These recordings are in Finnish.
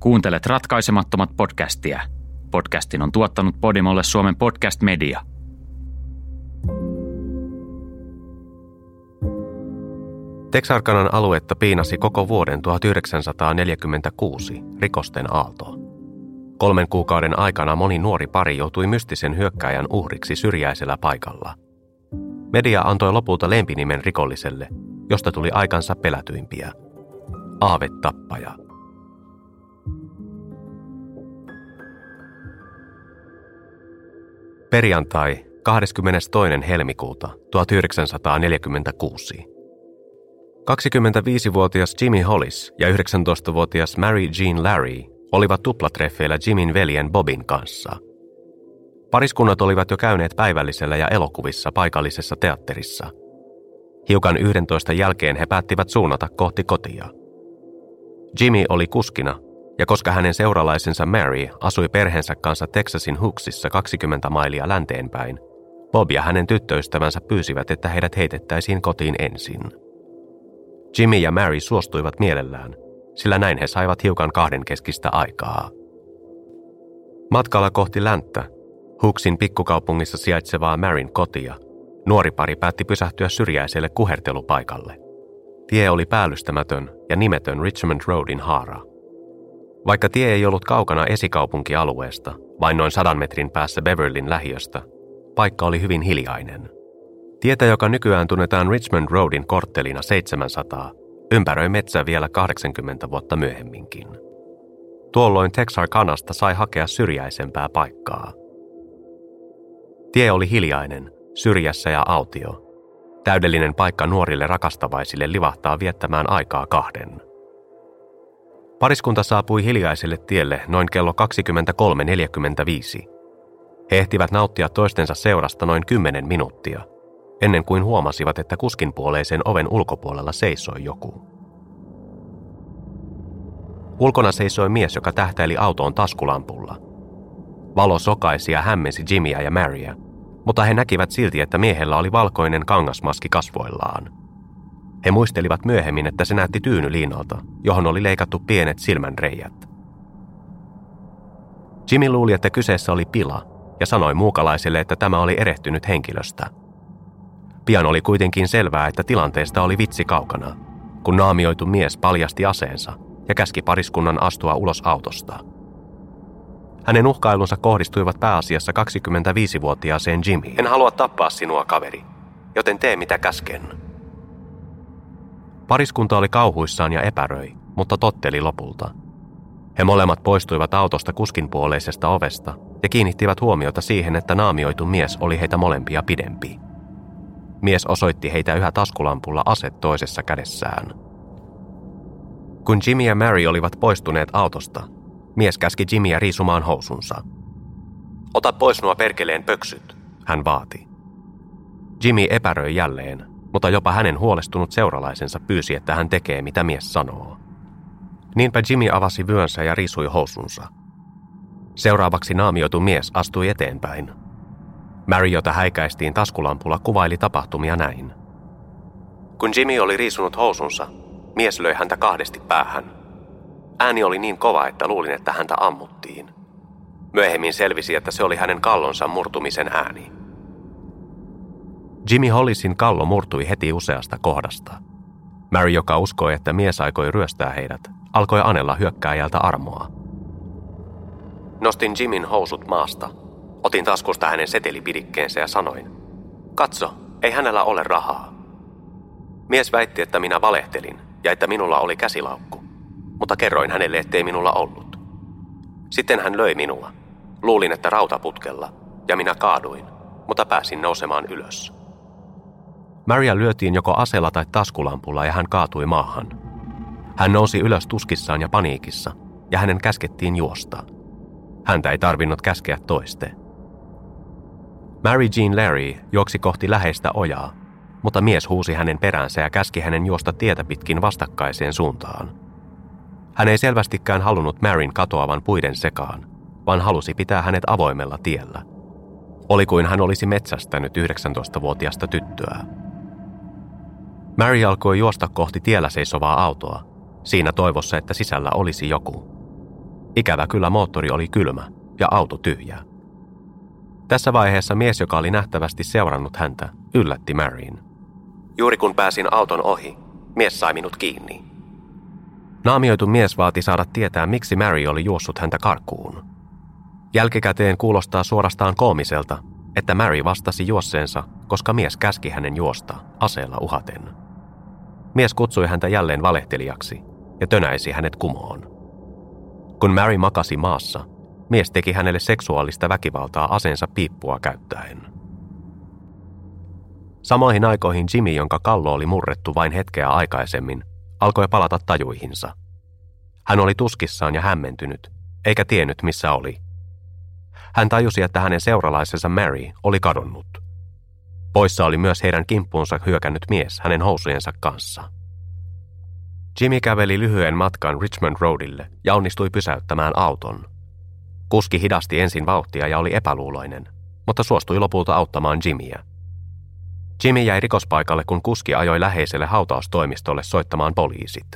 Kuuntelet ratkaisemattomat podcastia. Podcastin on tuottanut Podimolle Suomen podcast media. Texarkanan aluetta piinasi koko vuoden 1946 rikosten aalto. Kolmen kuukauden aikana moni nuori pari joutui mystisen hyökkäjän uhriksi syrjäisellä paikalla. Media antoi lopulta lempinimen rikolliselle, josta tuli aikansa pelätyimpiä. Aave tappaja. Perjantai 22. helmikuuta 1946. 25-vuotias Jimmy Hollis ja 19-vuotias Mary Jean Larry olivat tuplatreffeillä Jimin veljen Bobin kanssa. Pariskunnat olivat jo käyneet päivällisellä ja elokuvissa paikallisessa teatterissa. Hiukan 11 jälkeen he päättivät suunnata kohti kotia. Jimmy oli kuskina ja koska hänen seuralaisensa Mary asui perheensä kanssa Texasin Hooksissa 20 mailia länteenpäin, Bob ja hänen tyttöystävänsä pyysivät, että heidät heitettäisiin kotiin ensin. Jimmy ja Mary suostuivat mielellään, sillä näin he saivat hiukan kahdenkeskistä aikaa. Matkalla kohti länttä, Hooksin pikkukaupungissa sijaitsevaa Maryn kotia, nuori pari päätti pysähtyä syrjäiselle kuhertelupaikalle. Tie oli päällystämätön ja nimetön Richmond Roadin haara. Vaikka tie ei ollut kaukana esikaupunkialueesta, vain noin sadan metrin päässä Beverlyn lähiöstä, paikka oli hyvin hiljainen. Tietä, joka nykyään tunnetaan Richmond Roadin korttelina 700, ympäröi metsä vielä 80 vuotta myöhemminkin. Tuolloin Texarkanasta sai hakea syrjäisempää paikkaa. Tie oli hiljainen, syrjässä ja autio. Täydellinen paikka nuorille rakastavaisille livahtaa viettämään aikaa kahden – Pariskunta saapui hiljaiselle tielle noin kello 23.45. He ehtivät nauttia toistensa seurasta noin 10 minuuttia, ennen kuin huomasivat, että kuskinpuoleisen oven ulkopuolella seisoi joku. Ulkona seisoi mies, joka tähtäili autoon taskulampulla. Valo sokaisi ja hämmensi Jimmyä ja Maryä, mutta he näkivät silti, että miehellä oli valkoinen kangasmaski kasvoillaan – he muistelivat myöhemmin, että se näytti tyynyliinalta, johon oli leikattu pienet silmänreijät. Jimmy luuli, että kyseessä oli pila, ja sanoi muukalaiselle, että tämä oli erehtynyt henkilöstä. Pian oli kuitenkin selvää, että tilanteesta oli vitsi kaukana, kun naamioitu mies paljasti aseensa ja käski pariskunnan astua ulos autosta. Hänen uhkailunsa kohdistuivat pääasiassa 25-vuotiaaseen Jimmy. En halua tappaa sinua, kaveri, joten tee mitä käsken. Pariskunta oli kauhuissaan ja epäröi, mutta totteli lopulta. He molemmat poistuivat autosta kuskinpuoleisesta ovesta ja kiinnittivät huomiota siihen, että naamioitu mies oli heitä molempia pidempi. Mies osoitti heitä yhä taskulampulla aset toisessa kädessään. Kun Jimmy ja Mary olivat poistuneet autosta, mies käski Jimmyä riisumaan housunsa. Ota pois nuo perkeleen pöksyt, hän vaati. Jimmy epäröi jälleen, mutta jopa hänen huolestunut seuralaisensa pyysi, että hän tekee mitä mies sanoo. Niinpä Jimmy avasi vyönsä ja riisui housunsa. Seuraavaksi naamioitu mies astui eteenpäin. Mary, jota häikäistiin taskulampulla, kuvaili tapahtumia näin. Kun Jimmy oli riisunut housunsa, mies löi häntä kahdesti päähän. Ääni oli niin kova, että luulin, että häntä ammuttiin. Myöhemmin selvisi, että se oli hänen kallonsa murtumisen ääni. Jimmy Hollisin kallo murtui heti useasta kohdasta. Mary, joka uskoi, että mies aikoi ryöstää heidät, alkoi anella hyökkääjältä armoa. Nostin Jimin housut maasta. Otin taskusta hänen setelipidikkeensä ja sanoin, katso, ei hänellä ole rahaa. Mies väitti, että minä valehtelin ja että minulla oli käsilaukku, mutta kerroin hänelle, ettei minulla ollut. Sitten hän löi minua. Luulin, että rautaputkella, ja minä kaaduin, mutta pääsin nousemaan ylös. Maria lyötiin joko aseella tai taskulampulla ja hän kaatui maahan. Hän nousi ylös tuskissaan ja paniikissa, ja hänen käskettiin juosta. Häntä ei tarvinnut käskeä toiste. Mary Jean Larry juoksi kohti läheistä ojaa, mutta mies huusi hänen peräänsä ja käski hänen juosta tietä pitkin vastakkaiseen suuntaan. Hän ei selvästikään halunnut Maryn katoavan puiden sekaan, vaan halusi pitää hänet avoimella tiellä. Oli kuin hän olisi metsästänyt 19-vuotiasta tyttöä. Mary alkoi juosta kohti tiellä seisovaa autoa, siinä toivossa, että sisällä olisi joku. Ikävä kyllä moottori oli kylmä ja auto tyhjä. Tässä vaiheessa mies, joka oli nähtävästi seurannut häntä, yllätti Maryin. Juuri kun pääsin auton ohi, mies sai minut kiinni. Naamioitu mies vaati saada tietää, miksi Mary oli juossut häntä karkuun. Jälkikäteen kuulostaa suorastaan koomiselta, että Mary vastasi juosseensa, koska mies käski hänen juosta aseella uhaten. Mies kutsui häntä jälleen valehtelijaksi ja tönäisi hänet kumoon. Kun Mary makasi maassa, mies teki hänelle seksuaalista väkivaltaa aseensa piippua käyttäen. Samoihin aikoihin Jimmy, jonka kallo oli murrettu vain hetkeä aikaisemmin, alkoi palata tajuihinsa. Hän oli tuskissaan ja hämmentynyt, eikä tiennyt missä oli. Hän tajusi, että hänen seuralaisensa Mary oli kadonnut. Poissa oli myös heidän kimppuunsa hyökännyt mies hänen housujensa kanssa. Jimmy käveli lyhyen matkan Richmond Roadille ja onnistui pysäyttämään auton. Kuski hidasti ensin vauhtia ja oli epäluuloinen, mutta suostui lopulta auttamaan Jimmyä. Jimmy jäi rikospaikalle, kun kuski ajoi läheiselle hautaustoimistolle soittamaan poliisit.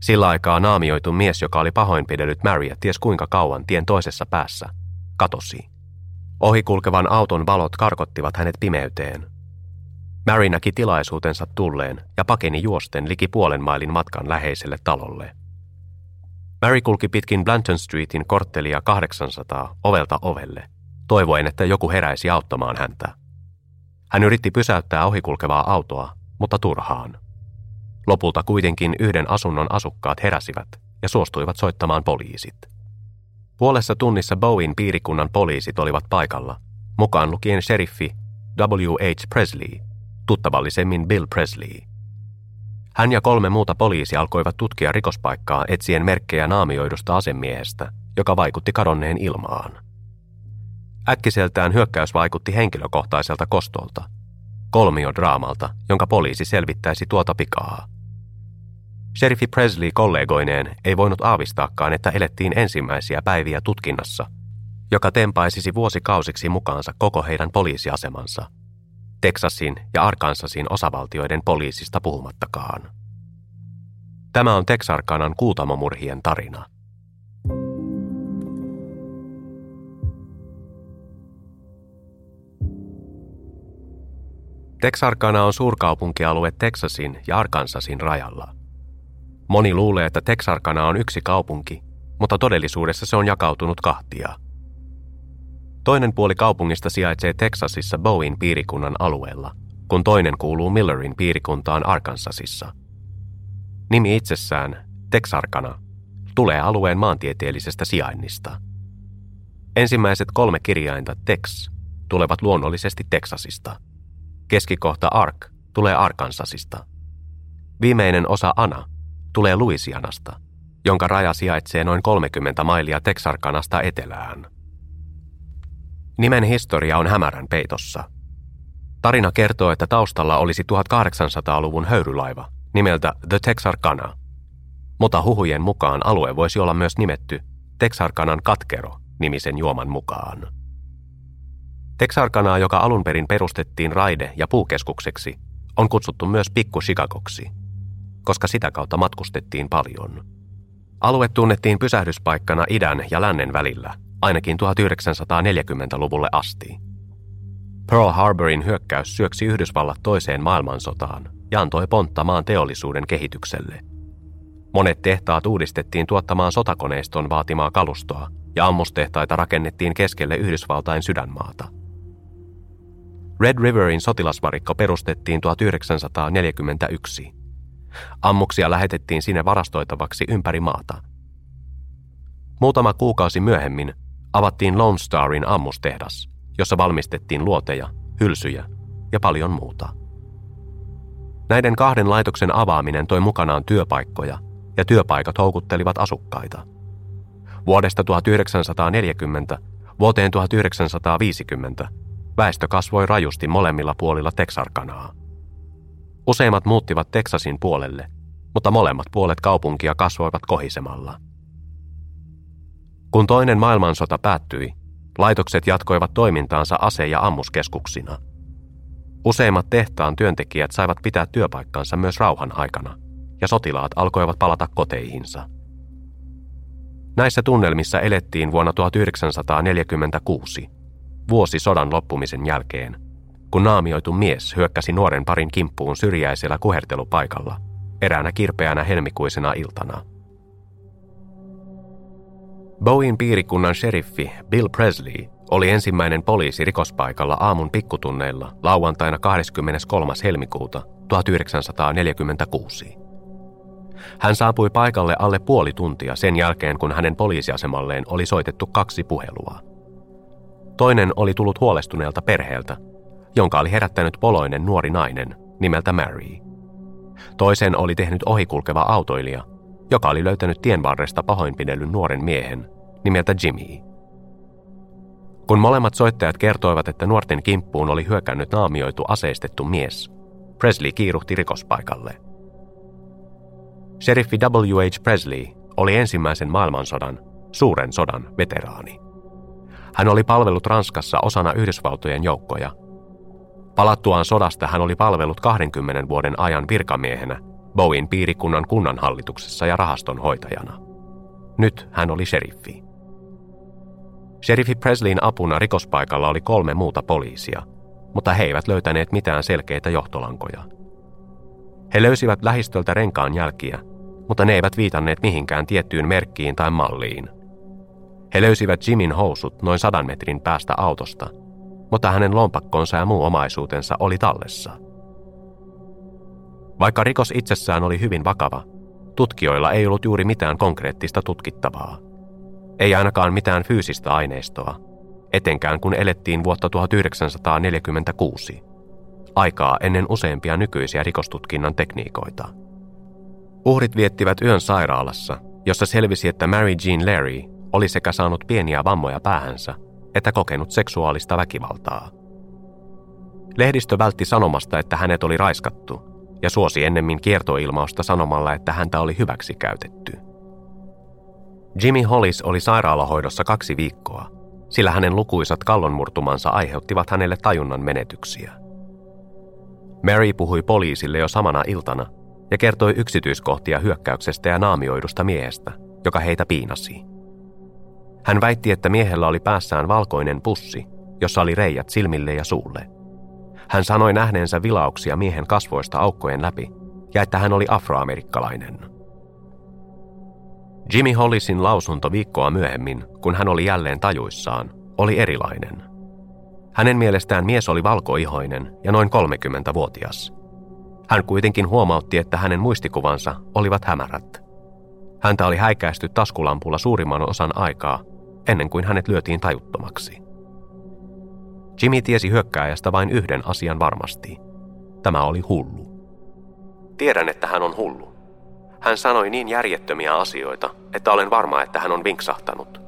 Sillä aikaa naamioitu mies, joka oli pahoinpidellyt Maryä ties kuinka kauan tien toisessa päässä, katosi. Ohikulkevan auton valot karkottivat hänet pimeyteen. Mary näki tilaisuutensa tulleen ja pakeni juosten liki puolen mailin matkan läheiselle talolle. Mary kulki pitkin Blanton Streetin korttelia 800 ovelta ovelle, toivoen, että joku heräisi auttamaan häntä. Hän yritti pysäyttää ohikulkevaa autoa, mutta turhaan. Lopulta kuitenkin yhden asunnon asukkaat heräsivät ja suostuivat soittamaan poliisit. Puolessa tunnissa Bowen piirikunnan poliisit olivat paikalla, mukaan lukien sheriffi W.H. Presley, tuttavallisemmin Bill Presley. Hän ja kolme muuta poliisi alkoivat tutkia rikospaikkaa etsien merkkejä naamioidusta asemiehestä, joka vaikutti kadonneen ilmaan. Äkkiseltään hyökkäys vaikutti henkilökohtaiselta kostolta, kolmiodraamalta, jonka poliisi selvittäisi tuota pikaa. Sheriffi Presley kollegoineen ei voinut aavistaakaan, että elettiin ensimmäisiä päiviä tutkinnassa, joka tempaisisi vuosikausiksi mukaansa koko heidän poliisiasemansa. Teksasin ja Arkansasin osavaltioiden poliisista puhumattakaan. Tämä on Texarkanan kuutamomurhien tarina. Texarkana on suurkaupunkialue Texasin ja Arkansasin rajalla. Moni luulee, että Texarkana on yksi kaupunki, mutta todellisuudessa se on jakautunut kahtia. Toinen puoli kaupungista sijaitsee Texasissa Bowen piirikunnan alueella, kun toinen kuuluu Millerin piirikuntaan Arkansasissa. Nimi itsessään, Texarkana, tulee alueen maantieteellisestä sijainnista. Ensimmäiset kolme kirjainta Tex tulevat luonnollisesti Texasista – Keskikohta Ark tulee Arkansasista. Viimeinen osa Ana tulee Louisianasta, jonka raja sijaitsee noin 30 mailia Texarkanasta etelään. Nimen historia on hämärän peitossa. Tarina kertoo, että taustalla olisi 1800-luvun höyrylaiva nimeltä The Texarkana, mutta huhujen mukaan alue voisi olla myös nimetty Texarkanan katkero nimisen juoman mukaan. Texarkanaa, joka alun perin perustettiin raide- ja puukeskukseksi, on kutsuttu myös Pikku Chicagoksi, koska sitä kautta matkustettiin paljon. Alue tunnettiin pysähdyspaikkana idän ja lännen välillä, ainakin 1940-luvulle asti. Pearl Harborin hyökkäys syöksi Yhdysvallat toiseen maailmansotaan ja antoi pontta maan teollisuuden kehitykselle. Monet tehtaat uudistettiin tuottamaan sotakoneiston vaatimaa kalustoa ja ammustehtaita rakennettiin keskelle Yhdysvaltain sydänmaata – Red Riverin sotilasvarikko perustettiin 1941. Ammuksia lähetettiin sinne varastoitavaksi ympäri maata. Muutama kuukausi myöhemmin avattiin Lone Starin ammustehdas, jossa valmistettiin luoteja, hylsyjä ja paljon muuta. Näiden kahden laitoksen avaaminen toi mukanaan työpaikkoja ja työpaikat houkuttelivat asukkaita. Vuodesta 1940 vuoteen 1950 väestö kasvoi rajusti molemmilla puolilla Texarkanaa. Useimmat muuttivat Teksasin puolelle, mutta molemmat puolet kaupunkia kasvoivat kohisemalla. Kun toinen maailmansota päättyi, laitokset jatkoivat toimintaansa ase- ja ammuskeskuksina. Useimmat tehtaan työntekijät saivat pitää työpaikkansa myös rauhan aikana, ja sotilaat alkoivat palata koteihinsa. Näissä tunnelmissa elettiin vuonna 1946, vuosi sodan loppumisen jälkeen, kun naamioitu mies hyökkäsi nuoren parin kimppuun syrjäisellä kuhertelupaikalla eräänä kirpeänä helmikuisena iltana. Bowen piirikunnan sheriffi Bill Presley oli ensimmäinen poliisi rikospaikalla aamun pikkutunneilla lauantaina 23. helmikuuta 1946. Hän saapui paikalle alle puoli tuntia sen jälkeen, kun hänen poliisiasemalleen oli soitettu kaksi puhelua. Toinen oli tullut huolestuneelta perheeltä, jonka oli herättänyt poloinen nuori nainen nimeltä Mary. Toisen oli tehnyt ohikulkeva autoilija, joka oli löytänyt tien varresta pahoinpidellyn nuoren miehen nimeltä Jimmy. Kun molemmat soittajat kertoivat, että nuorten kimppuun oli hyökännyt naamioitu aseistettu mies, Presley kiiruhti rikospaikalle – Sheriffi W.H. Presley oli ensimmäisen maailmansodan, suuren sodan veteraani. Hän oli palvellut Ranskassa osana Yhdysvaltojen joukkoja. Palattuaan sodasta hän oli palvellut 20 vuoden ajan virkamiehenä Bowen piirikunnan kunnanhallituksessa ja rahaston hoitajana. Nyt hän oli sheriffi. Sheriffi Presleyn apuna rikospaikalla oli kolme muuta poliisia, mutta he eivät löytäneet mitään selkeitä johtolankoja. He löysivät lähistöltä renkaan jälkiä mutta ne eivät viitanneet mihinkään tiettyyn merkkiin tai malliin. He löysivät Jimin housut noin sadan metrin päästä autosta, mutta hänen lompakkonsa ja muu omaisuutensa oli tallessa. Vaikka rikos itsessään oli hyvin vakava, tutkijoilla ei ollut juuri mitään konkreettista tutkittavaa. Ei ainakaan mitään fyysistä aineistoa, etenkään kun elettiin vuotta 1946, aikaa ennen useimpia nykyisiä rikostutkinnan tekniikoita – Uhrit viettivät yön sairaalassa, jossa selvisi, että Mary Jean Larry oli sekä saanut pieniä vammoja päähänsä, että kokenut seksuaalista väkivaltaa. Lehdistö vältti sanomasta, että hänet oli raiskattu, ja suosi ennemmin kiertoilmausta sanomalla, että häntä oli hyväksi käytetty. Jimmy Hollis oli sairaalahoidossa kaksi viikkoa, sillä hänen lukuisat kallonmurtumansa aiheuttivat hänelle tajunnan menetyksiä. Mary puhui poliisille jo samana iltana – ja kertoi yksityiskohtia hyökkäyksestä ja naamioidusta miehestä, joka heitä piinasi. Hän väitti, että miehellä oli päässään valkoinen pussi, jossa oli reijät silmille ja suulle. Hän sanoi nähneensä vilauksia miehen kasvoista aukkojen läpi ja että hän oli afroamerikkalainen. Jimmy Hollisin lausunto viikkoa myöhemmin, kun hän oli jälleen tajuissaan, oli erilainen. Hänen mielestään mies oli valkoihoinen ja noin 30-vuotias – hän kuitenkin huomautti, että hänen muistikuvansa olivat hämärät. Häntä oli häikäisty taskulampulla suurimman osan aikaa, ennen kuin hänet lyötiin tajuttomaksi. Jimmy tiesi hyökkääjästä vain yhden asian varmasti. Tämä oli hullu. Tiedän, että hän on hullu. Hän sanoi niin järjettömiä asioita, että olen varma, että hän on vinksahtanut.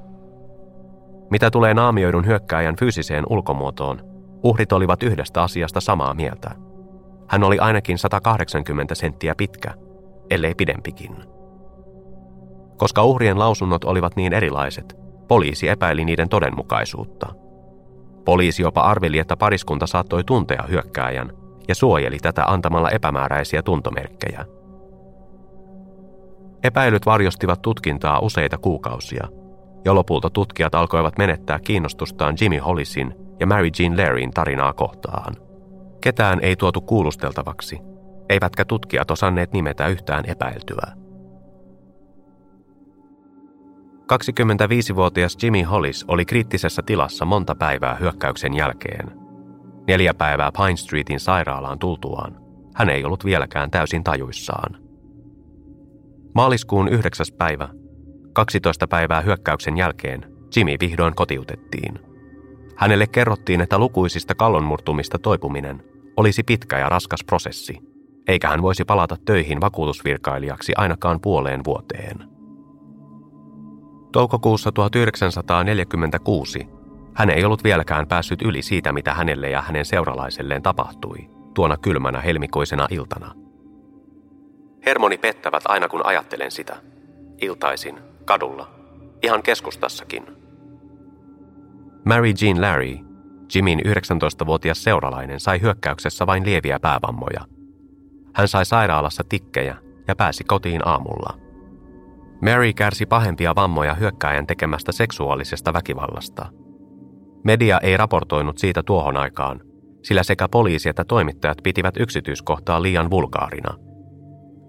Mitä tulee naamioidun hyökkääjän fyysiseen ulkomuotoon, uhrit olivat yhdestä asiasta samaa mieltä – hän oli ainakin 180 senttiä pitkä, ellei pidempikin. Koska uhrien lausunnot olivat niin erilaiset, poliisi epäili niiden todenmukaisuutta. Poliisi jopa arveli, että pariskunta saattoi tuntea hyökkääjän ja suojeli tätä antamalla epämääräisiä tuntomerkkejä. Epäilyt varjostivat tutkintaa useita kuukausia, ja lopulta tutkijat alkoivat menettää kiinnostustaan Jimmy Hollisin ja Mary Jean Larryn tarinaa kohtaan. Ketään ei tuotu kuulusteltavaksi, eivätkä tutkijat osanneet nimetä yhtään epäiltyä. 25-vuotias Jimmy Hollis oli kriittisessä tilassa monta päivää hyökkäyksen jälkeen. Neljä päivää Pine Streetin sairaalaan tultuaan. Hän ei ollut vieläkään täysin tajuissaan. Maaliskuun 9. päivä, 12 päivää hyökkäyksen jälkeen, Jimmy vihdoin kotiutettiin. Hänelle kerrottiin, että lukuisista kallonmurtumista toipuminen olisi pitkä ja raskas prosessi, eikä hän voisi palata töihin vakuutusvirkailijaksi ainakaan puoleen vuoteen. Toukokuussa 1946 hän ei ollut vieläkään päässyt yli siitä, mitä hänelle ja hänen seuralaiselleen tapahtui tuona kylmänä helmikuisena iltana. Hermoni pettävät aina kun ajattelen sitä. Iltaisin, kadulla, ihan keskustassakin. Mary Jean Larry, Jimin 19-vuotias seuralainen, sai hyökkäyksessä vain lieviä päävammoja. Hän sai sairaalassa tikkejä ja pääsi kotiin aamulla. Mary kärsi pahempia vammoja hyökkääjän tekemästä seksuaalisesta väkivallasta – Media ei raportoinut siitä tuohon aikaan, sillä sekä poliisi että toimittajat pitivät yksityiskohtaa liian vulgaarina.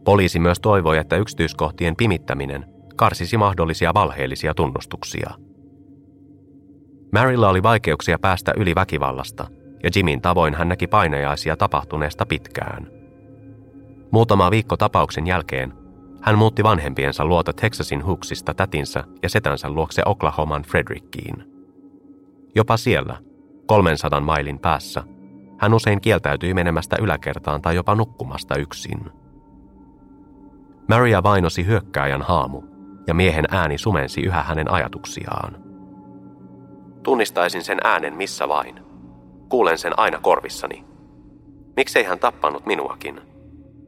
Poliisi myös toivoi, että yksityiskohtien pimittäminen karsisi mahdollisia valheellisia tunnustuksia. Marylla oli vaikeuksia päästä yli väkivallasta, ja Jimin tavoin hän näki painajaisia tapahtuneesta pitkään. Muutama viikko tapauksen jälkeen hän muutti vanhempiensa luota Texasin Hooksista tätinsä ja setänsä luokse Oklahoman Frederickiin. Jopa siellä, 300 mailin päässä, hän usein kieltäytyi menemästä yläkertaan tai jopa nukkumasta yksin. Maria vainosi hyökkääjän haamu, ja miehen ääni sumensi yhä hänen ajatuksiaan. Tunnistaisin sen äänen missä vain. Kuulen sen aina korvissani. Miksei hän tappanut minuakin?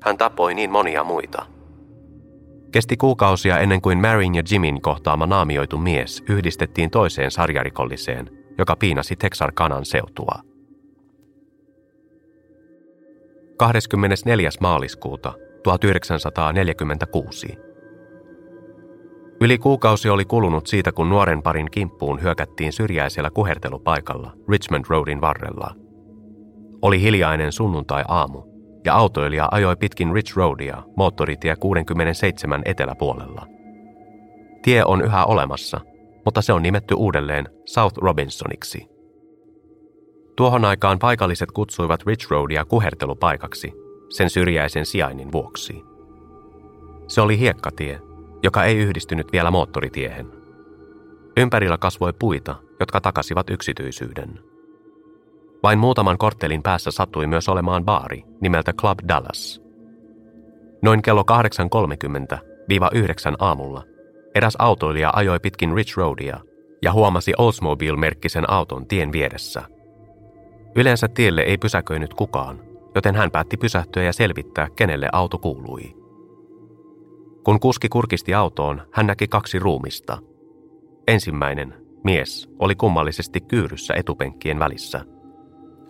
Hän tappoi niin monia muita. Kesti kuukausia ennen kuin Marin ja Jimin kohtaama naamioitu mies yhdistettiin toiseen sarjarikolliseen, joka piinasi Texarkanan seutua. 24. maaliskuuta 1946. Yli kuukausi oli kulunut siitä, kun nuoren parin kimppuun hyökättiin syrjäisellä kuhertelupaikalla Richmond Roadin varrella. Oli hiljainen sunnuntai-aamu, ja autoilija ajoi pitkin Rich Roadia moottoritie 67 eteläpuolella. Tie on yhä olemassa – mutta se on nimetty uudelleen South Robinsoniksi. Tuohon aikaan paikalliset kutsuivat Rich Roadia kuhertelupaikaksi sen syrjäisen sijainnin vuoksi. Se oli hiekkatie, joka ei yhdistynyt vielä moottoritiehen. Ympärillä kasvoi puita, jotka takasivat yksityisyyden. Vain muutaman korttelin päässä sattui myös olemaan baari nimeltä Club Dallas. Noin kello 8.30-9 aamulla – Eräs autoilija ajoi pitkin Rich Roadia ja huomasi Oldsmobile-merkkisen auton tien vieressä. Yleensä tielle ei pysäköinyt kukaan, joten hän päätti pysähtyä ja selvittää, kenelle auto kuului. Kun kuski kurkisti autoon, hän näki kaksi ruumista. Ensimmäinen, mies, oli kummallisesti kyyryssä etupenkkien välissä.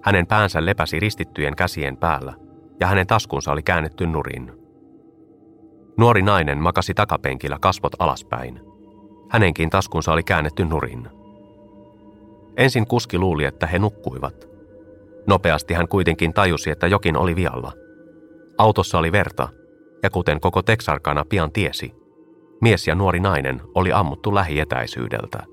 Hänen päänsä lepäsi ristittyjen käsien päällä ja hänen taskunsa oli käännetty nurin – Nuori nainen makasi takapenkillä kasvot alaspäin. Hänenkin taskunsa oli käännetty nurin. Ensin kuski luuli, että he nukkuivat. Nopeasti hän kuitenkin tajusi, että jokin oli vialla. Autossa oli verta, ja kuten koko Texarkana pian tiesi, mies ja nuori nainen oli ammuttu lähietäisyydeltä.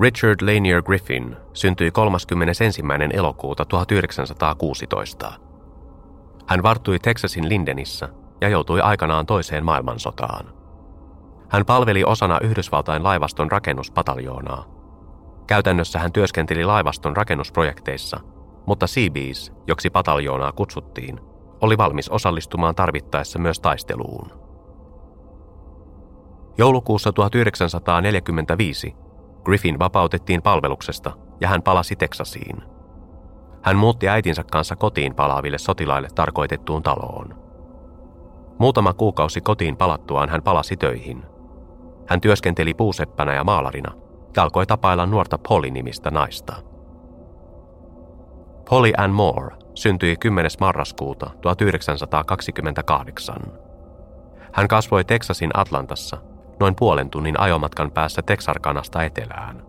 Richard Lanier Griffin syntyi 31. elokuuta 1916. Hän varttui Texasin Lindenissä ja joutui aikanaan toiseen maailmansotaan. Hän palveli osana Yhdysvaltain laivaston rakennuspataljoonaa. Käytännössä hän työskenteli laivaston rakennusprojekteissa, mutta Seabees, joksi pataljoonaa kutsuttiin, oli valmis osallistumaan tarvittaessa myös taisteluun. Joulukuussa 1945 Griffin vapautettiin palveluksesta ja hän palasi Teksasiin. Hän muutti äitinsä kanssa kotiin palaaville sotilaille tarkoitettuun taloon. Muutama kuukausi kotiin palattuaan hän palasi töihin. Hän työskenteli puuseppänä ja maalarina ja alkoi tapailla nuorta Polly-nimistä naista. Polly Ann Moore syntyi 10. marraskuuta 1928. Hän kasvoi Teksasin Atlantassa noin puolen tunnin ajomatkan päässä Texarkanasta etelään.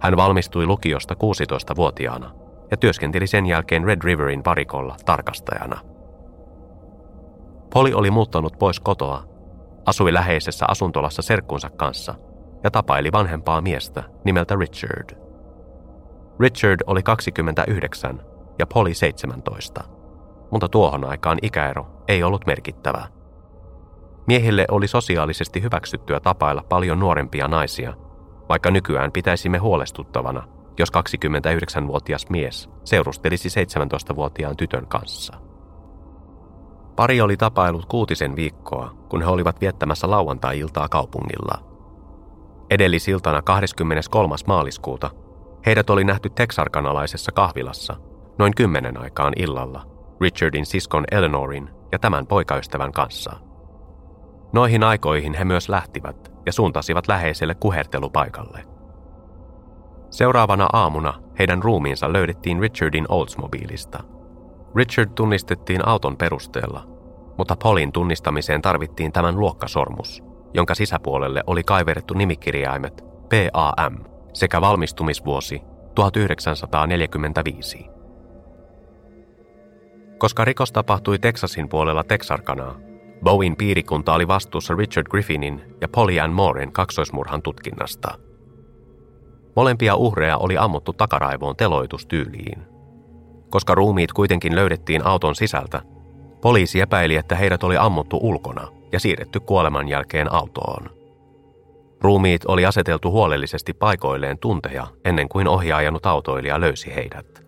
Hän valmistui lukiosta 16-vuotiaana ja työskenteli sen jälkeen Red Riverin varikolla tarkastajana. Poli oli muuttanut pois kotoa, asui läheisessä asuntolassa serkkunsa kanssa ja tapaili vanhempaa miestä nimeltä Richard. Richard oli 29 ja Poli 17, mutta tuohon aikaan ikäero ei ollut merkittävä – Miehille oli sosiaalisesti hyväksyttyä tapailla paljon nuorempia naisia, vaikka nykyään pitäisimme huolestuttavana, jos 29-vuotias mies seurustelisi 17-vuotiaan tytön kanssa. Pari oli tapailut kuutisen viikkoa, kun he olivat viettämässä lauantai-iltaa kaupungilla. Edellisiltana 23. maaliskuuta heidät oli nähty Texarkanalaisessa kahvilassa noin kymmenen aikaan illalla Richardin siskon Eleanorin ja tämän poikaystävän kanssa. Noihin aikoihin he myös lähtivät ja suuntasivat läheiselle kuhertelupaikalle. Seuraavana aamuna heidän ruumiinsa löydettiin Richardin Oldsmobiilista. Richard tunnistettiin auton perusteella, mutta Polin tunnistamiseen tarvittiin tämän luokkasormus, jonka sisäpuolelle oli kaiverrettu nimikirjaimet PAM sekä valmistumisvuosi 1945. Koska rikos tapahtui Texasin puolella Texarkanaa, Bowen piirikunta oli vastuussa Richard Griffinin ja Polly Ann Mooren kaksoismurhan tutkinnasta. Molempia uhreja oli ammuttu takaraivoon teloitustyyliin. Koska ruumiit kuitenkin löydettiin auton sisältä, poliisi epäili, että heidät oli ammuttu ulkona ja siirretty kuoleman jälkeen autoon. Ruumiit oli aseteltu huolellisesti paikoilleen tunteja ennen kuin ohjaajanut autoilija löysi heidät.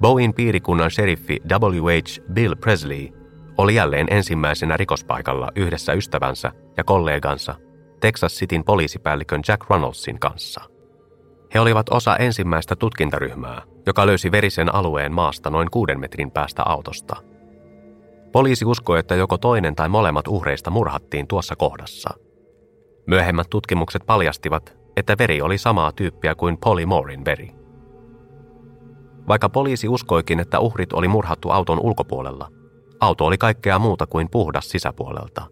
Bowen piirikunnan sheriffi W.H. Bill Presley oli jälleen ensimmäisenä rikospaikalla yhdessä ystävänsä ja kollegansa Texas Cityn poliisipäällikön Jack Ronaldsin kanssa. He olivat osa ensimmäistä tutkintaryhmää, joka löysi verisen alueen maasta noin kuuden metrin päästä autosta. Poliisi uskoi, että joko toinen tai molemmat uhreista murhattiin tuossa kohdassa. Myöhemmät tutkimukset paljastivat, että veri oli samaa tyyppiä kuin Polly Moorin veri. Vaikka poliisi uskoikin, että uhrit oli murhattu auton ulkopuolella, auto oli kaikkea muuta kuin puhdas sisäpuolelta.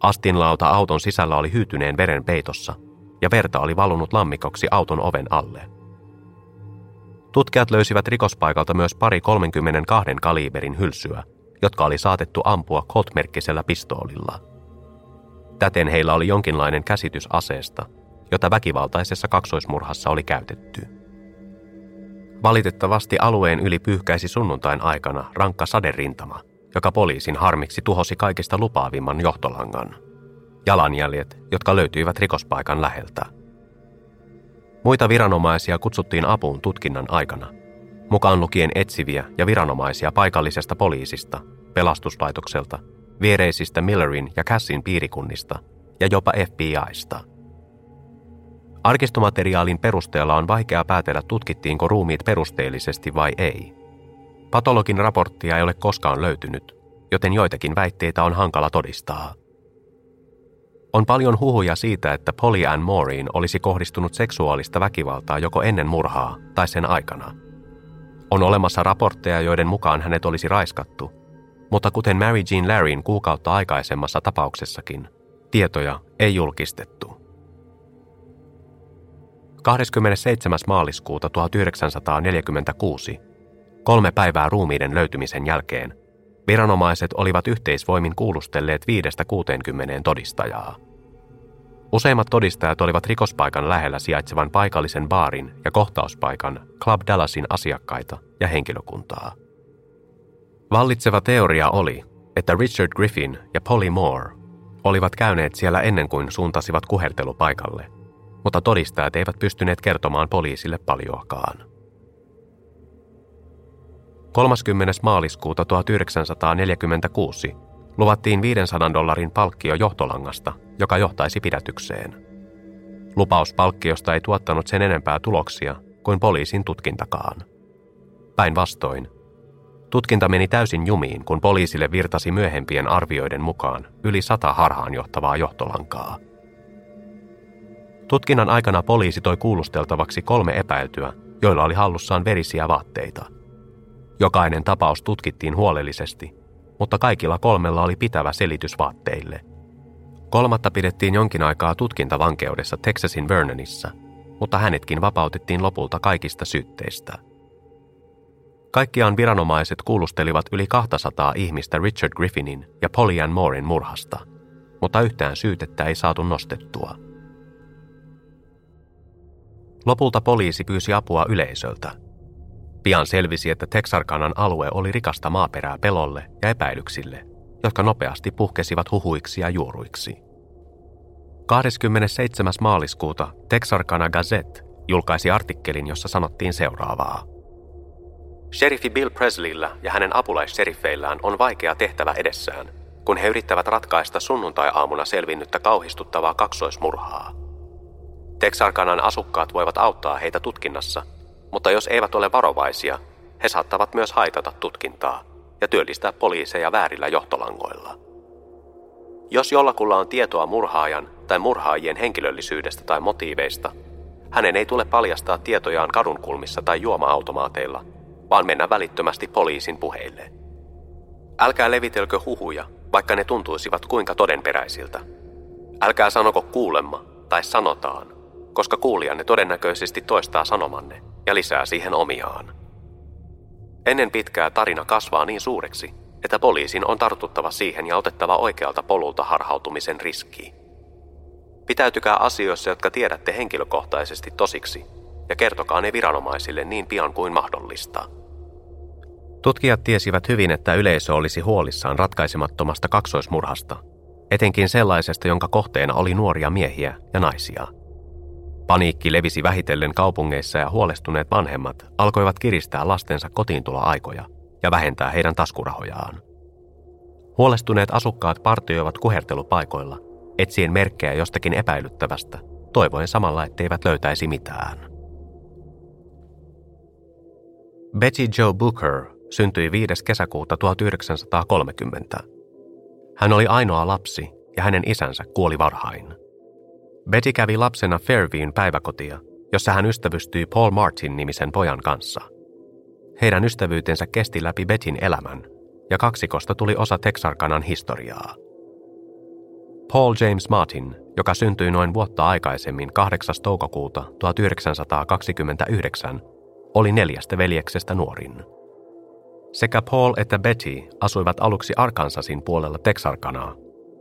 Astinlauta auton sisällä oli hyytyneen veren peitossa, ja verta oli valunut lammikoksi auton oven alle. Tutkijat löysivät rikospaikalta myös pari 32 kaliberin hylsyä, jotka oli saatettu ampua Colt-merkkisellä pistoolilla. Täten heillä oli jonkinlainen käsitys aseesta, jota väkivaltaisessa kaksoismurhassa oli käytetty. Valitettavasti alueen yli pyyhkäisi sunnuntain aikana rankka saderintama, joka poliisin harmiksi tuhosi kaikista lupaavimman johtolangan. Jalanjäljet, jotka löytyivät rikospaikan läheltä. Muita viranomaisia kutsuttiin apuun tutkinnan aikana, mukaan lukien etsiviä ja viranomaisia paikallisesta poliisista, pelastuslaitokselta, viereisistä Millerin ja Cassin piirikunnista ja jopa FBIsta – Arkistomateriaalin perusteella on vaikea päätellä, tutkittiinko ruumiit perusteellisesti vai ei. Patologin raporttia ei ole koskaan löytynyt, joten joitakin väitteitä on hankala todistaa. On paljon huhuja siitä, että Polly Ann Mooreen olisi kohdistunut seksuaalista väkivaltaa joko ennen murhaa tai sen aikana. On olemassa raportteja, joiden mukaan hänet olisi raiskattu, mutta kuten Mary Jean Larryn kuukautta aikaisemmassa tapauksessakin, tietoja ei julkistettu. 27. maaliskuuta 1946, kolme päivää ruumiiden löytymisen jälkeen, viranomaiset olivat yhteisvoimin kuulustelleet 5-60 todistajaa. Useimmat todistajat olivat rikospaikan lähellä sijaitsevan paikallisen baarin ja kohtauspaikan Club Dallasin asiakkaita ja henkilökuntaa. Vallitseva teoria oli, että Richard Griffin ja Polly Moore olivat käyneet siellä ennen kuin suuntasivat kuhertelupaikalle – mutta todistajat eivät pystyneet kertomaan poliisille paljoakaan. 30. maaliskuuta 1946 luvattiin 500 dollarin palkkio johtolangasta, joka johtaisi pidätykseen. Lupaus palkkiosta ei tuottanut sen enempää tuloksia kuin poliisin tutkintakaan. Päinvastoin, tutkinta meni täysin jumiin, kun poliisille virtasi myöhempien arvioiden mukaan yli sata harhaanjohtavaa johtolankaa – Tutkinnan aikana poliisi toi kuulusteltavaksi kolme epäiltyä, joilla oli hallussaan verisiä vaatteita. Jokainen tapaus tutkittiin huolellisesti, mutta kaikilla kolmella oli pitävä selitys vaatteille. Kolmatta pidettiin jonkin aikaa tutkintavankeudessa Texasin Vernonissa, mutta hänetkin vapautettiin lopulta kaikista syytteistä. Kaikkiaan viranomaiset kuulustelivat yli 200 ihmistä Richard Griffinin ja Polly Ann Moorin murhasta, mutta yhtään syytettä ei saatu nostettua – Lopulta poliisi pyysi apua yleisöltä. Pian selvisi, että Texarkanan alue oli rikasta maaperää pelolle ja epäilyksille, jotka nopeasti puhkesivat huhuiksi ja juoruiksi. 27. maaliskuuta Texarkana Gazette julkaisi artikkelin, jossa sanottiin seuraavaa. Sheriffi Bill Presleyllä ja hänen apulaisseriffeillään on vaikea tehtävä edessään, kun he yrittävät ratkaista sunnuntai-aamuna selvinnyttä kauhistuttavaa kaksoismurhaa. Texarkanan asukkaat voivat auttaa heitä tutkinnassa, mutta jos eivät ole varovaisia, he saattavat myös haitata tutkintaa ja työllistää poliiseja väärillä johtolangoilla. Jos jollakulla on tietoa murhaajan tai murhaajien henkilöllisyydestä tai motiiveista, hänen ei tule paljastaa tietojaan kadunkulmissa tai juoma-automaateilla, vaan mennä välittömästi poliisin puheille. Älkää levitelkö huhuja, vaikka ne tuntuisivat kuinka todenperäisiltä. Älkää sanoko kuulemma tai sanotaan, koska kuulijanne todennäköisesti toistaa sanomanne ja lisää siihen omiaan. Ennen pitkää tarina kasvaa niin suureksi, että poliisin on tartuttava siihen ja otettava oikealta polulta harhautumisen riskiin. Pitäytykää asioissa, jotka tiedätte henkilökohtaisesti tosiksi, ja kertokaa ne viranomaisille niin pian kuin mahdollista. Tutkijat tiesivät hyvin, että yleisö olisi huolissaan ratkaisemattomasta kaksoismurhasta, etenkin sellaisesta, jonka kohteena oli nuoria miehiä ja naisia. Paniikki levisi vähitellen kaupungeissa ja huolestuneet vanhemmat alkoivat kiristää lastensa kotiintuloaikoja ja vähentää heidän taskurahojaan. Huolestuneet asukkaat partioivat kuhertelupaikoilla, etsien merkkejä jostakin epäilyttävästä, toivoen samalla, etteivät löytäisi mitään. Betty Joe Booker syntyi 5. kesäkuuta 1930. Hän oli ainoa lapsi ja hänen isänsä kuoli varhain. Betty kävi lapsena Fairviewn päiväkotia, jossa hän ystävystyi Paul Martin-nimisen pojan kanssa. Heidän ystävyytensä kesti läpi Betin elämän, ja kaksikosta tuli osa Texarkanan historiaa. Paul James Martin, joka syntyi noin vuotta aikaisemmin 8. toukokuuta 1929, oli neljästä veljeksestä nuorin. Sekä Paul että Betty asuivat aluksi Arkansasin puolella Texarkanaa,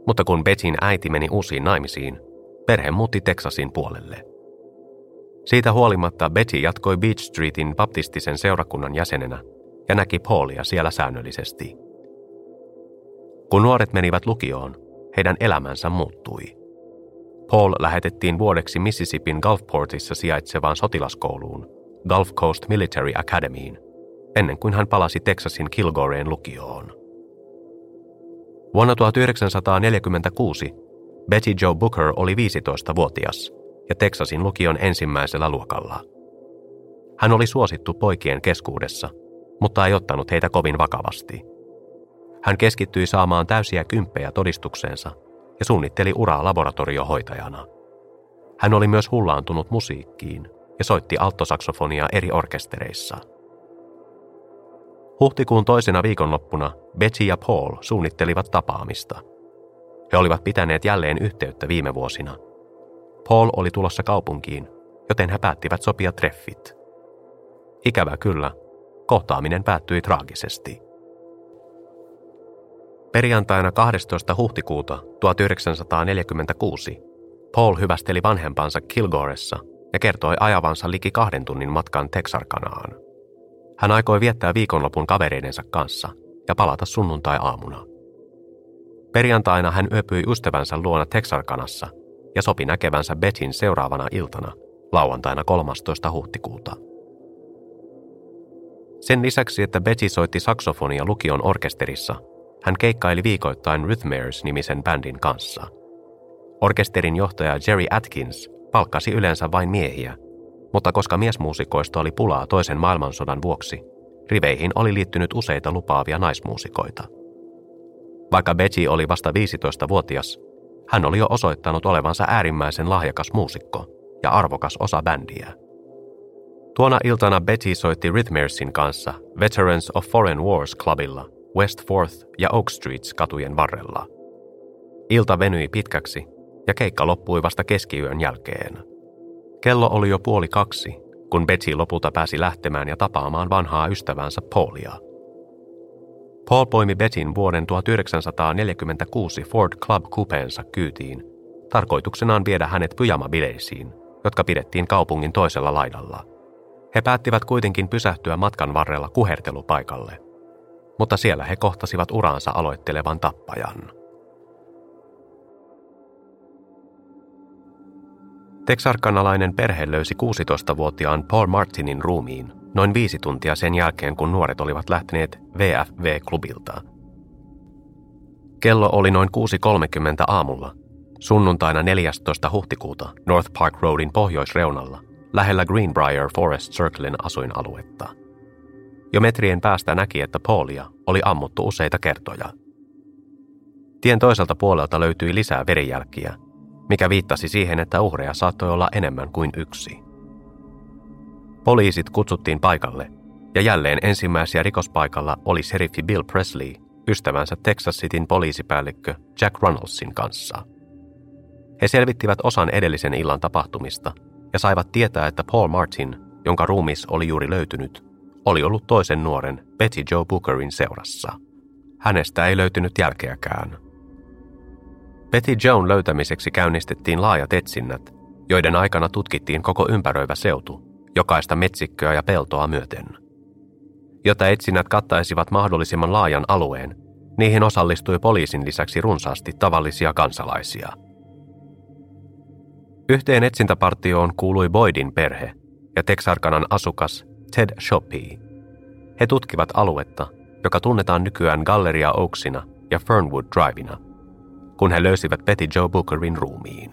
mutta kun Bettyn äiti meni uusiin naimisiin, perhe muutti Texasin puolelle. Siitä huolimatta Betty jatkoi Beach Streetin baptistisen seurakunnan jäsenenä ja näki Paulia siellä säännöllisesti. Kun nuoret menivät lukioon, heidän elämänsä muuttui. Paul lähetettiin vuodeksi Mississippin Gulfportissa sijaitsevaan sotilaskouluun, Gulf Coast Military Academyin, ennen kuin hän palasi Texasin Kilgoreen lukioon. Vuonna 1946 Betty Joe Booker oli 15-vuotias ja Texasin lukion ensimmäisellä luokalla. Hän oli suosittu poikien keskuudessa, mutta ei ottanut heitä kovin vakavasti. Hän keskittyi saamaan täysiä kymppejä todistukseensa ja suunnitteli uraa laboratoriohoitajana. Hän oli myös hullaantunut musiikkiin ja soitti alttosaksofonia eri orkestereissa. Huhtikuun toisena viikonloppuna Betty ja Paul suunnittelivat tapaamista – he olivat pitäneet jälleen yhteyttä viime vuosina. Paul oli tulossa kaupunkiin, joten he päättivät sopia treffit. Ikävä kyllä, kohtaaminen päättyi traagisesti. Perjantaina 12. huhtikuuta 1946 Paul hyvästeli vanhempansa Kilgoressa ja kertoi ajavansa liki kahden tunnin matkan Texarkanaan. Hän aikoi viettää viikonlopun kavereidensa kanssa ja palata sunnuntai-aamuna. Perjantaina hän yöpyi ystävänsä luona Texarkanassa ja sopi näkevänsä Betin seuraavana iltana, lauantaina 13. huhtikuuta. Sen lisäksi, että Betty soitti saksofonia lukion orkesterissa, hän keikkaili viikoittain Rhythmares-nimisen bändin kanssa. Orkesterin johtaja Jerry Atkins palkkasi yleensä vain miehiä, mutta koska miesmuusikoista oli pulaa toisen maailmansodan vuoksi, riveihin oli liittynyt useita lupaavia naismuusikoita – vaikka Betty oli vasta 15-vuotias, hän oli jo osoittanut olevansa äärimmäisen lahjakas muusikko ja arvokas osa bändiä. Tuona iltana Betty soitti Rhythmersin kanssa Veterans of Foreign Wars Clubilla West Fourth ja Oak Streets katujen varrella. Ilta venyi pitkäksi ja keikka loppui vasta keskiyön jälkeen. Kello oli jo puoli kaksi, kun Betty lopulta pääsi lähtemään ja tapaamaan vanhaa ystävänsä Paulia – Paul poimi Betin vuoden 1946 Ford Club Coupeensa kyytiin, tarkoituksenaan viedä hänet pyjamabileisiin, jotka pidettiin kaupungin toisella laidalla. He päättivät kuitenkin pysähtyä matkan varrella kuhertelupaikalle. mutta siellä he kohtasivat uraansa aloittelevan tappajan. Teksarkanalainen perhe löysi 16-vuotiaan Paul Martinin ruumiin noin viisi tuntia sen jälkeen, kun nuoret olivat lähteneet VFV-klubilta. Kello oli noin 6.30 aamulla, sunnuntaina 14. huhtikuuta North Park Roadin pohjoisreunalla, lähellä Greenbrier Forest Circlen asuinaluetta. Jo metrien päästä näki, että Paulia oli ammuttu useita kertoja. Tien toiselta puolelta löytyi lisää verijälkiä, mikä viittasi siihen, että uhreja saattoi olla enemmän kuin yksi. Poliisit kutsuttiin paikalle, ja jälleen ensimmäisiä rikospaikalla oli seriffi Bill Presley ystävänsä Texas Cityn poliisipäällikkö Jack Runnelsin kanssa. He selvittivät osan edellisen illan tapahtumista ja saivat tietää, että Paul Martin, jonka ruumis oli juuri löytynyt, oli ollut toisen nuoren Betty Joe Bookerin seurassa. Hänestä ei löytynyt jälkeäkään. Betty Joan löytämiseksi käynnistettiin laajat etsinnät, joiden aikana tutkittiin koko ympäröivä seutu, jokaista metsikköä ja peltoa myöten. Jotta etsinnät kattaisivat mahdollisimman laajan alueen, niihin osallistui poliisin lisäksi runsaasti tavallisia kansalaisia. Yhteen etsintäpartioon kuului Boydin perhe ja Texarkanan asukas Ted Shoppy. He tutkivat aluetta, joka tunnetaan nykyään Galleria Oaksina ja Fernwood Drivina – kun he löysivät Betty Joe Bookerin ruumiin.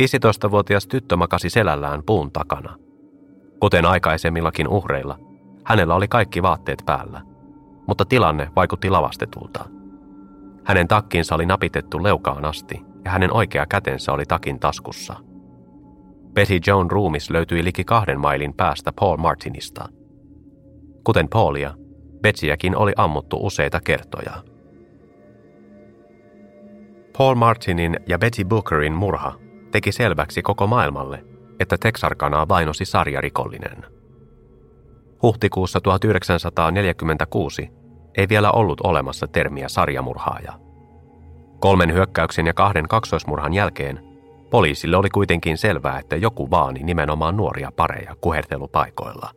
15-vuotias tyttö makasi selällään puun takana. Kuten aikaisemmillakin uhreilla, hänellä oli kaikki vaatteet päällä, mutta tilanne vaikutti lavastetulta. Hänen takkinsa oli napitettu leukaan asti ja hänen oikea kätensä oli takin taskussa. Betty Joan ruumis löytyi liki kahden mailin päästä Paul Martinista. Kuten Paulia, Betsyäkin oli ammuttu useita kertoja – Paul Martinin ja Betty Bookerin murha teki selväksi koko maailmalle, että Texarkanaa vainosi sarjarikollinen. Huhtikuussa 1946 ei vielä ollut olemassa termiä sarjamurhaaja. Kolmen hyökkäyksen ja kahden kaksoismurhan jälkeen poliisille oli kuitenkin selvää, että joku vaani nimenomaan nuoria pareja kuhertelupaikoilla.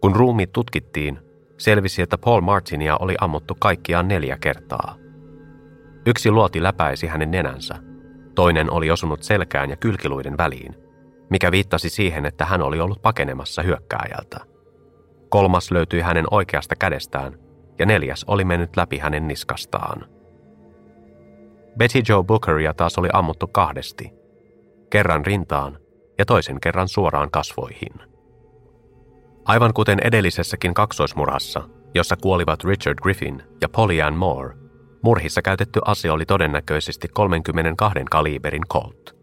Kun ruumiit tutkittiin, selvisi, että Paul Martinia oli ammuttu kaikkiaan neljä kertaa – Yksi luoti läpäisi hänen nenänsä, toinen oli osunut selkään ja kylkiluiden väliin, mikä viittasi siihen, että hän oli ollut pakenemassa hyökkääjältä. Kolmas löytyi hänen oikeasta kädestään ja neljäs oli mennyt läpi hänen niskastaan. Betty Joe Bookeria taas oli ammuttu kahdesti, kerran rintaan ja toisen kerran suoraan kasvoihin. Aivan kuten edellisessäkin kaksoismurhassa, jossa kuolivat Richard Griffin ja Polly Ann Moore, Murhissa käytetty ase oli todennäköisesti 32 kaliberin Colt.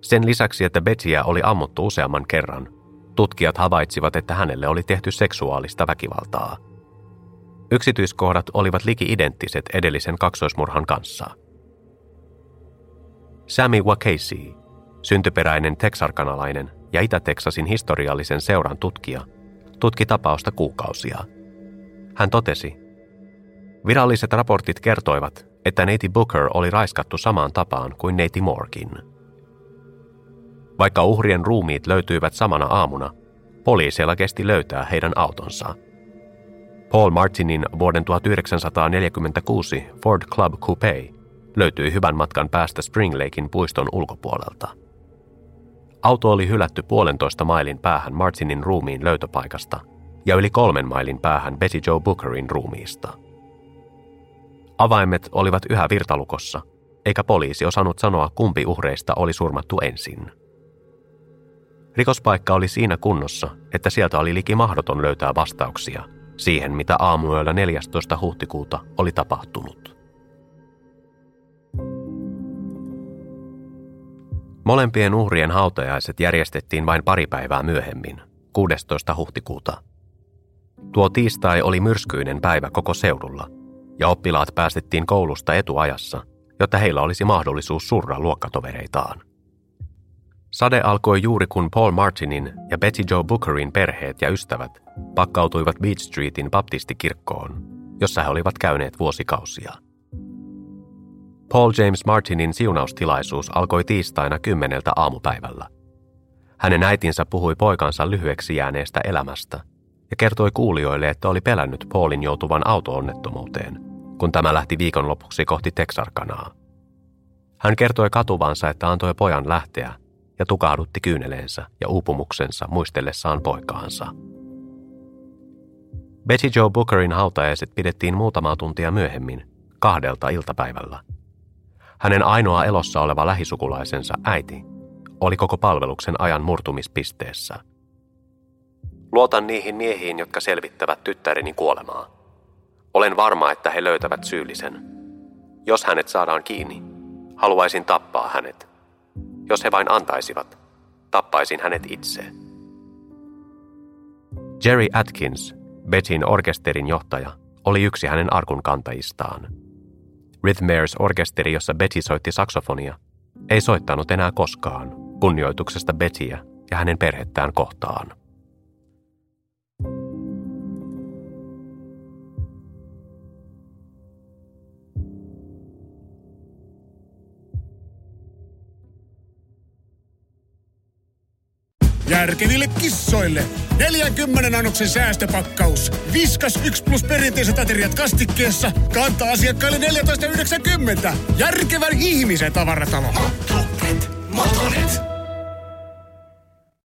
Sen lisäksi, että Betsyä oli ammuttu useamman kerran, tutkijat havaitsivat, että hänelle oli tehty seksuaalista väkivaltaa. Yksityiskohdat olivat liki-identtiset edellisen kaksoismurhan kanssa. Sammy Wakasey, syntyperäinen teksarkanalainen ja Itä-Teksasin historiallisen seuran tutkija, tutki tapausta kuukausia. Hän totesi, Viralliset raportit kertoivat, että neiti Booker oli raiskattu samaan tapaan kuin neiti Morkin. Vaikka uhrien ruumiit löytyivät samana aamuna, poliiseilla kesti löytää heidän autonsa. Paul Martinin vuoden 1946 Ford Club Coupe löytyi hyvän matkan päästä Spring Lakein puiston ulkopuolelta. Auto oli hylätty puolentoista mailin päähän Martinin ruumiin löytöpaikasta ja yli kolmen mailin päähän Betty Joe Bookerin ruumiista – Avaimet olivat yhä virtalukossa, eikä poliisi osannut sanoa, kumpi uhreista oli surmattu ensin. Rikospaikka oli siinä kunnossa, että sieltä oli liki mahdoton löytää vastauksia siihen, mitä aamuyöllä 14. huhtikuuta oli tapahtunut. Molempien uhrien hautajaiset järjestettiin vain pari päivää myöhemmin, 16. huhtikuuta. Tuo tiistai oli myrskyinen päivä koko seudulla – ja oppilaat päästettiin koulusta etuajassa, jotta heillä olisi mahdollisuus surra luokkatovereitaan. Sade alkoi juuri kun Paul Martinin ja Betty Joe Bookerin perheet ja ystävät pakkautuivat Beach Streetin baptistikirkkoon, jossa he olivat käyneet vuosikausia. Paul James Martinin siunaustilaisuus alkoi tiistaina kymmeneltä aamupäivällä. Hänen äitinsä puhui poikansa lyhyeksi jääneestä elämästä ja kertoi kuulijoille, että oli pelännyt Paulin joutuvan autoonnettomuuteen, kun tämä lähti viikonlopuksi kohti Texarkanaa. Hän kertoi katuvansa, että antoi pojan lähteä ja tukahdutti kyyneleensä ja uupumuksensa muistellessaan poikaansa. Betty Joe Bookerin hautajaiset pidettiin muutamaa tuntia myöhemmin, kahdelta iltapäivällä. Hänen ainoa elossa oleva lähisukulaisensa äiti oli koko palveluksen ajan murtumispisteessä. Luotan niihin miehiin, jotka selvittävät tyttäreni kuolemaa. Olen varma, että he löytävät syyllisen. Jos hänet saadaan kiinni, haluaisin tappaa hänet. Jos he vain antaisivat, tappaisin hänet itse. Jerry Atkins, Betin orkesterin johtaja, oli yksi hänen arkun kantajistaan. Rhythmares orkesteri, jossa Betty soitti saksofonia, ei soittanut enää koskaan kunnioituksesta Bettyä ja hänen perhettään kohtaan. Järkeville kissoille 40 annoksen säästöpakkaus. Viskas 1 plus perinteiset ateriat kastikkeessa. Kantaa asiakkaille 14,90. Järkevän ihmisen tavaratalo. Motonet, Motonet.